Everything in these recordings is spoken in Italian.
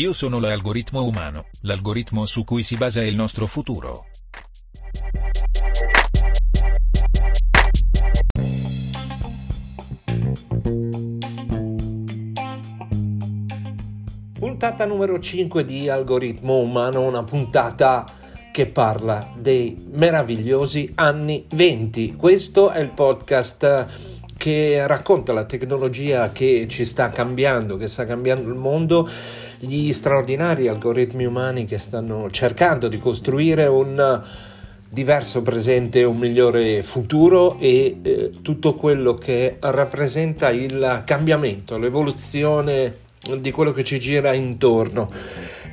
Io sono l'algoritmo umano, l'algoritmo su cui si basa il nostro futuro. Puntata numero 5 di Algoritmo Umano, una puntata che parla dei meravigliosi anni 20. Questo è il podcast che racconta la tecnologia che ci sta cambiando, che sta cambiando il mondo, gli straordinari algoritmi umani che stanno cercando di costruire un diverso presente, un migliore futuro e eh, tutto quello che rappresenta il cambiamento, l'evoluzione di quello che ci gira intorno.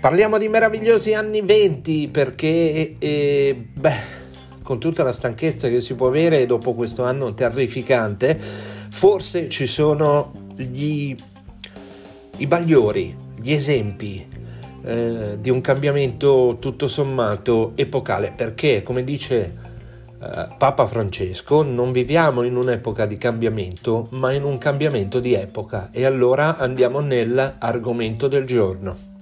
Parliamo di meravigliosi anni 20 perché, eh, beh, con tutta la stanchezza che si può avere dopo questo anno terrificante, forse ci sono gli, i bagliori, gli esempi eh, di un cambiamento tutto sommato epocale, perché come dice eh, Papa Francesco, non viviamo in un'epoca di cambiamento, ma in un cambiamento di epoca. E allora andiamo nell'argomento del giorno.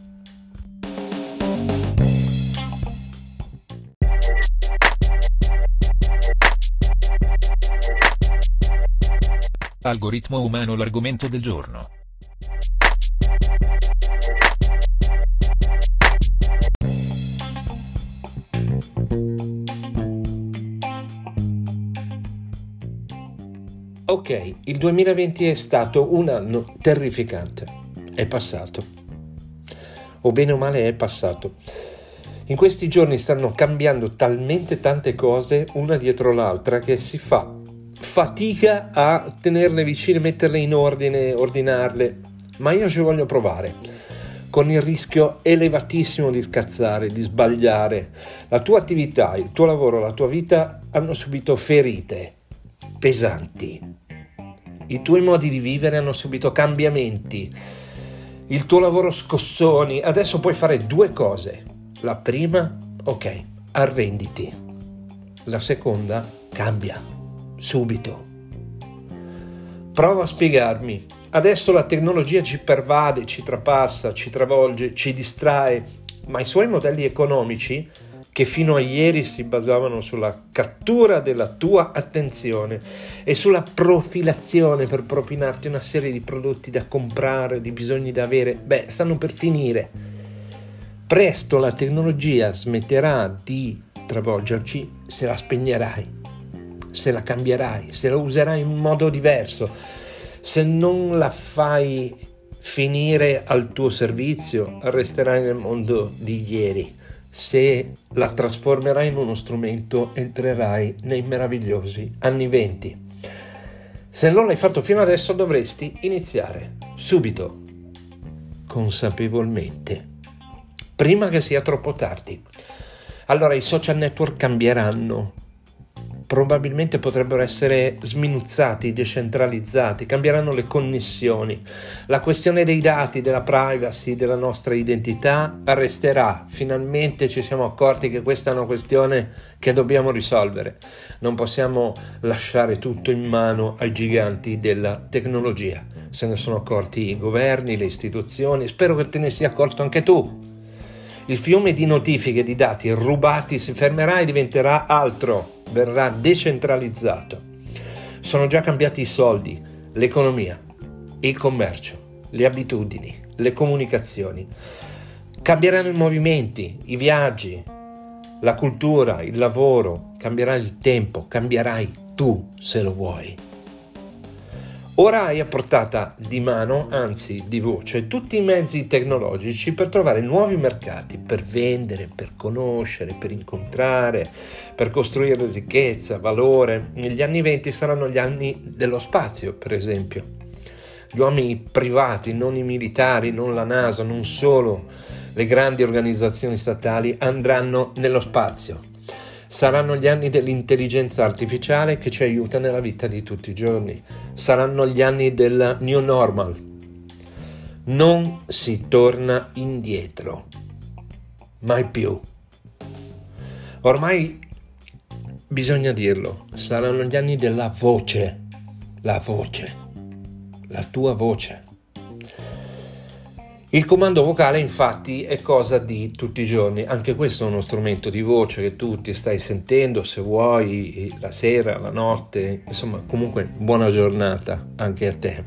Algoritmo umano l'argomento del giorno. Ok, il 2020 è stato un anno terrificante. È passato. O bene o male è passato. In questi giorni stanno cambiando talmente tante cose una dietro l'altra che si fa fatica a tenerle vicine, metterle in ordine, ordinarle, ma io ci voglio provare con il rischio elevatissimo di scazzare, di sbagliare. La tua attività, il tuo lavoro, la tua vita hanno subito ferite pesanti. I tuoi modi di vivere hanno subito cambiamenti. Il tuo lavoro scossoni. Adesso puoi fare due cose. La prima, ok, arrenditi. La seconda, cambia subito. Prova a spiegarmi. Adesso la tecnologia ci pervade, ci trapassa, ci travolge, ci distrae, ma i suoi modelli economici, che fino a ieri si basavano sulla cattura della tua attenzione e sulla profilazione per propinarti una serie di prodotti da comprare, di bisogni da avere, beh, stanno per finire. Presto la tecnologia smetterà di travolgerci se la spegnerai se la cambierai, se la userai in modo diverso, se non la fai finire al tuo servizio, resterai nel mondo di ieri. Se la trasformerai in uno strumento, entrerai nei meravigliosi anni venti. Se non l'hai fatto fino adesso, dovresti iniziare subito, consapevolmente, prima che sia troppo tardi. Allora i social network cambieranno, probabilmente potrebbero essere sminuzzati, decentralizzati, cambieranno le connessioni. La questione dei dati, della privacy, della nostra identità resterà. Finalmente ci siamo accorti che questa è una questione che dobbiamo risolvere. Non possiamo lasciare tutto in mano ai giganti della tecnologia. Se ne sono accorti i governi, le istituzioni, spero che te ne sia accorto anche tu. Il fiume di notifiche di dati rubati si fermerà e diventerà altro verrà decentralizzato. Sono già cambiati i soldi, l'economia, il commercio, le abitudini, le comunicazioni. Cambieranno i movimenti, i viaggi, la cultura, il lavoro, cambierà il tempo, cambierai tu se lo vuoi. Ora hai a portata di mano, anzi di voce, tutti i mezzi tecnologici per trovare nuovi mercati, per vendere, per conoscere, per incontrare, per costruire ricchezza, valore. Gli anni 20 saranno gli anni dello spazio, per esempio. Gli uomini privati, non i militari, non la NASA, non solo le grandi organizzazioni statali andranno nello spazio Saranno gli anni dell'intelligenza artificiale che ci aiuta nella vita di tutti i giorni. Saranno gli anni del new normal. Non si torna indietro. Mai più. Ormai bisogna dirlo, saranno gli anni della voce. La voce. La tua voce. Il comando vocale infatti è cosa di tutti i giorni, anche questo è uno strumento di voce che tu ti stai sentendo se vuoi la sera, la notte, insomma comunque buona giornata anche a te.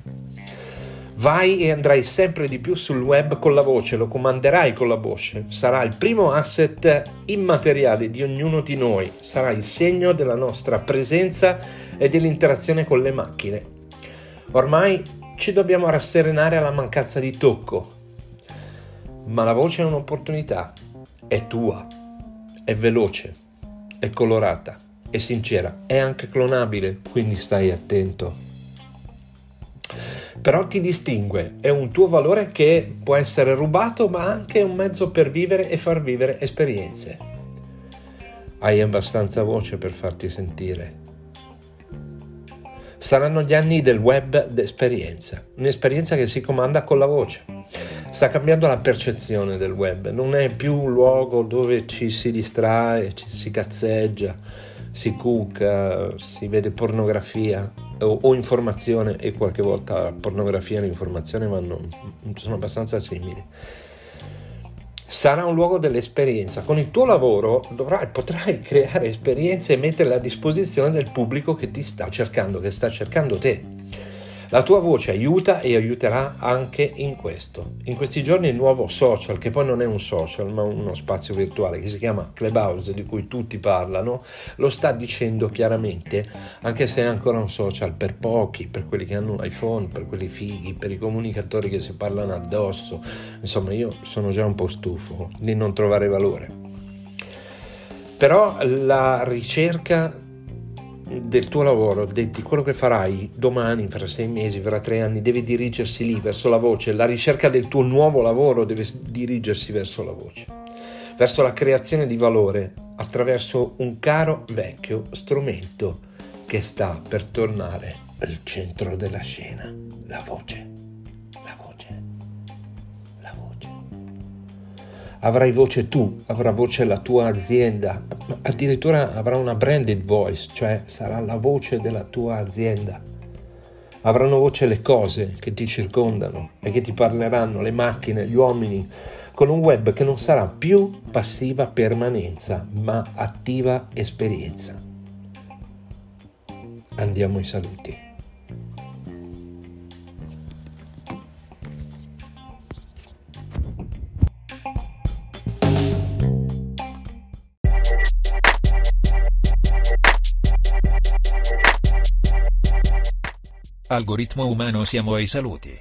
Vai e andrai sempre di più sul web con la voce, lo comanderai con la voce, sarà il primo asset immateriale di ognuno di noi, sarà il segno della nostra presenza e dell'interazione con le macchine. Ormai ci dobbiamo rasserenare alla mancanza di tocco, ma la voce è un'opportunità, è tua, è veloce, è colorata, è sincera, è anche clonabile, quindi stai attento. Però ti distingue, è un tuo valore che può essere rubato, ma anche un mezzo per vivere e far vivere esperienze. Hai abbastanza voce per farti sentire. Saranno gli anni del web d'esperienza, un'esperienza che si comanda con la voce sta cambiando la percezione del web, non è più un luogo dove ci si distrae, ci si cazzeggia, si cuca, si vede pornografia o, o informazione e qualche volta pornografia e l'informazione vanno, sono abbastanza simili. Sarà un luogo dell'esperienza. Con il tuo lavoro dovrai, potrai creare esperienze e metterle a disposizione del pubblico che ti sta cercando, che sta cercando te. La tua voce aiuta e aiuterà anche in questo. In questi giorni il nuovo social, che poi non è un social ma uno spazio virtuale che si chiama Clubhouse, di cui tutti parlano, lo sta dicendo chiaramente, anche se è ancora un social per pochi, per quelli che hanno un iPhone, per quelli fighi, per i comunicatori che si parlano addosso. Insomma, io sono già un po' stufo di non trovare valore. Però la ricerca del tuo lavoro, di quello che farai domani, fra sei mesi, fra tre anni, deve dirigersi lì verso la voce. La ricerca del tuo nuovo lavoro deve dirigersi verso la voce, verso la creazione di valore attraverso un caro vecchio strumento che sta per tornare al centro della scena, la voce. Avrai voce tu, avrà voce la tua azienda, addirittura avrà una branded voice, cioè sarà la voce della tua azienda. Avranno voce le cose che ti circondano e che ti parleranno, le macchine, gli uomini, con un web che non sarà più passiva permanenza, ma attiva esperienza. Andiamo ai saluti. Algoritmo umano siamo ai saluti.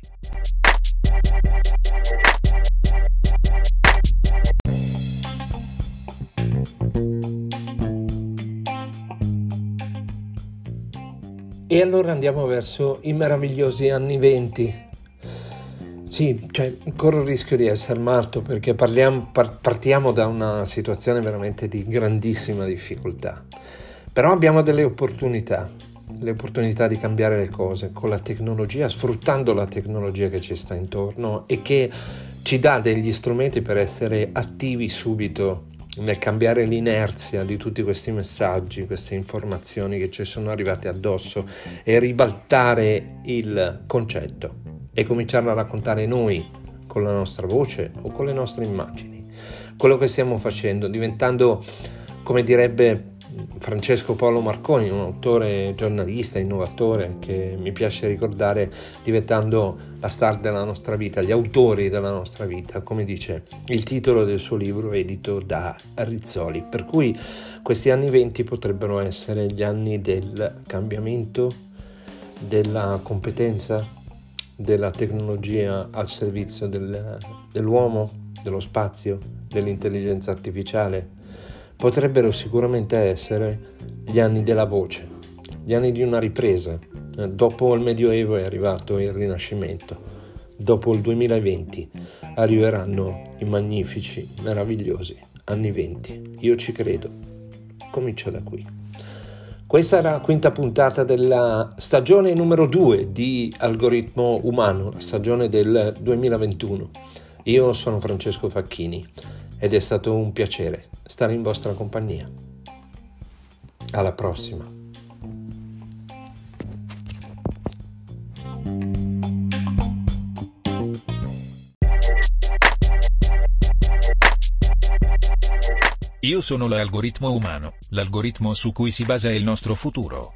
E allora andiamo verso i meravigliosi anni venti. Sì, cioè, corro il rischio di essere matto perché parliamo, par- partiamo da una situazione veramente di grandissima difficoltà, però abbiamo delle opportunità le opportunità di cambiare le cose con la tecnologia, sfruttando la tecnologia che ci sta intorno e che ci dà degli strumenti per essere attivi subito nel cambiare l'inerzia di tutti questi messaggi, queste informazioni che ci sono arrivate addosso e ribaltare il concetto e cominciarlo a raccontare noi con la nostra voce o con le nostre immagini. Quello che stiamo facendo, diventando, come direbbe Francesco Paolo Marconi, un autore giornalista, innovatore che mi piace ricordare diventando la star della nostra vita, gli autori della nostra vita, come dice il titolo del suo libro edito da Rizzoli. Per cui questi anni 20 potrebbero essere gli anni del cambiamento, della competenza, della tecnologia al servizio del, dell'uomo, dello spazio, dell'intelligenza artificiale potrebbero sicuramente essere gli anni della voce, gli anni di una ripresa. Eh, dopo il Medioevo è arrivato il Rinascimento, dopo il 2020 arriveranno i magnifici, meravigliosi anni 20. Io ci credo. Comincio da qui. Questa era la quinta puntata della stagione numero 2 di Algoritmo Umano, la stagione del 2021. Io sono Francesco Facchini ed è stato un piacere stare in vostra compagnia. Alla prossima! Io sono l'algoritmo umano, l'algoritmo su cui si basa il nostro futuro.